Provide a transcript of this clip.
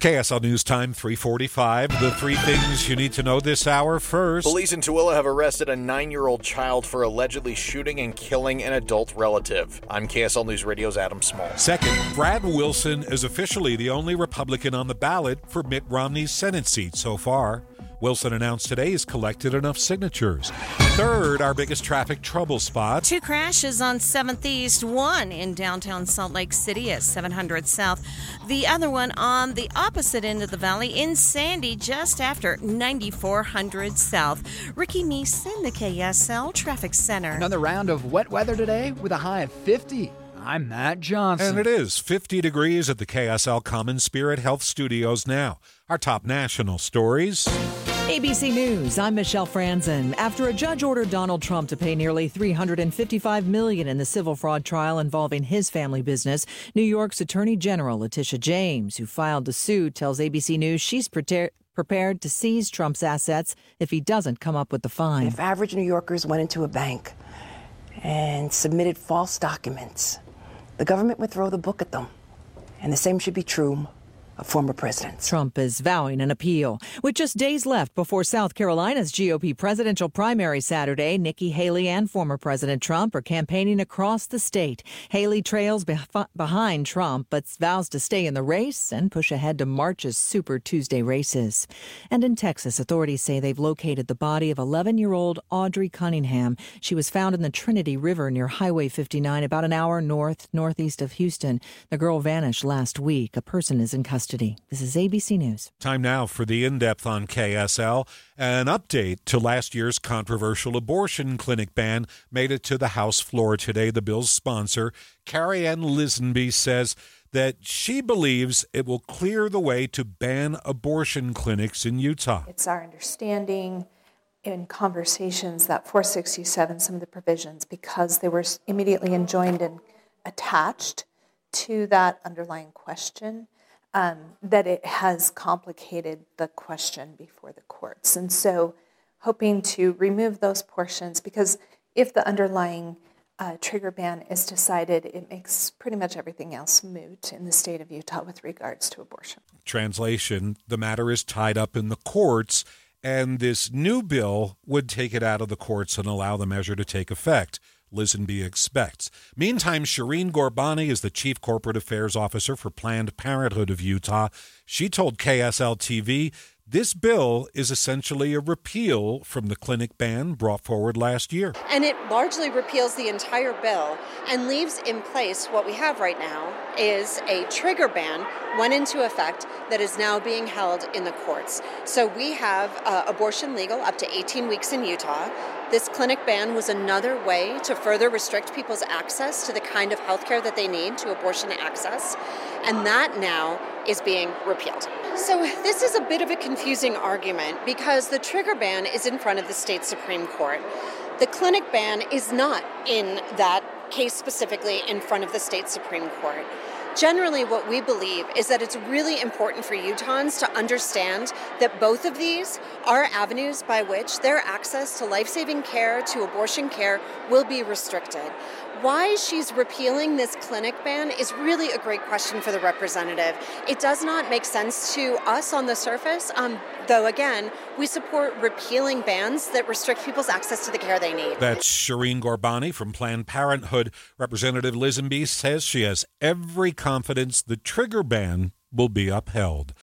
KSL News Time 345. The three things you need to know this hour first. Police in Tooele have arrested a nine year old child for allegedly shooting and killing an adult relative. I'm KSL News Radio's Adam Small. Second, Brad Wilson is officially the only Republican on the ballot for Mitt Romney's Senate seat so far. Wilson announced today he's collected enough signatures. Third, our biggest traffic trouble spot. Two crashes on 7th East, one in downtown Salt Lake City at 700 South, the other one on the opposite end of the valley in Sandy just after 9400 South. Ricky Meese the KSL Traffic Center. Another round of wet weather today with a high of 50. I'm Matt Johnson. And it is 50 degrees at the KSL Common Spirit Health Studios now. Our top national stories. ABC News, I'm Michelle Franzen. After a judge ordered Donald Trump to pay nearly 355 million in the civil fraud trial involving his family business, New York's Attorney General Letitia James, who filed the suit, tells ABC News she's prepared prepared to seize Trump's assets if he doesn't come up with the fine. If average New Yorkers went into a bank and submitted false documents, the government would throw the book at them. And the same should be true former presidents. Trump is vowing an appeal. With just days left before South Carolina's GOP presidential primary Saturday, Nikki Haley and former President Trump are campaigning across the state. Haley trails behind Trump, but vows to stay in the race and push ahead to March's Super Tuesday races. And in Texas, authorities say they've located the body of 11 year old Audrey Cunningham. She was found in the Trinity River near Highway 59, about an hour north northeast of Houston. The girl vanished last week. A person is in custody custody. This is ABC News. Time now for the in depth on KSL. An update to last year's controversial abortion clinic ban made it to the House floor today. The bill's sponsor, Karianne Lisonbee, says that she believes it will clear the way to ban abortion clinics in Utah. It's our understanding in conversations that 467, some of the provisions, because they were immediately enjoined and attached to that underlying question, um, that it has complicated the question before the courts. And so, hoping to remove those portions because if the underlying uh, trigger ban is decided, it makes pretty much everything else moot in the state of Utah with regards to abortion. Translation The matter is tied up in the courts, and this new bill would take it out of the courts and allow the measure to take effect. Lisonbee expects. Meantime, Shireen Ghorbani is the Chief Corporate Affairs Officer for Planned Parenthood of Utah. She told KSL TV this bill is essentially a repeal from the clinic ban brought forward last year. And it largely repeals the entire bill and leaves in place what we have right now is a trigger ban went into effect that is now being held in the courts. So we have uh, abortion legal up to 18 weeks in Utah. This clinic ban was another way to further restrict people's access to the kind of health care that they need to abortion access. And that now is being repealed. So, this is a bit of a confusing argument because the trigger ban is in front of the state Supreme Court. The clinic ban is not in that case specifically in front of the state Supreme Court. Generally, what we believe is that it's really important for Utahns to understand that both of these are avenues by which their access to life saving care, to abortion care, will be restricted. Why she's repealing this clinic ban is really a great question for the representative. It does not make sense to us on the surface, um, though, again, we support repealing bans that restrict people's access to the care they need. That's Shireen Ghorbani from Planned Parenthood. Representative Lisonbee says she has every confidence the trigger ban will be upheld.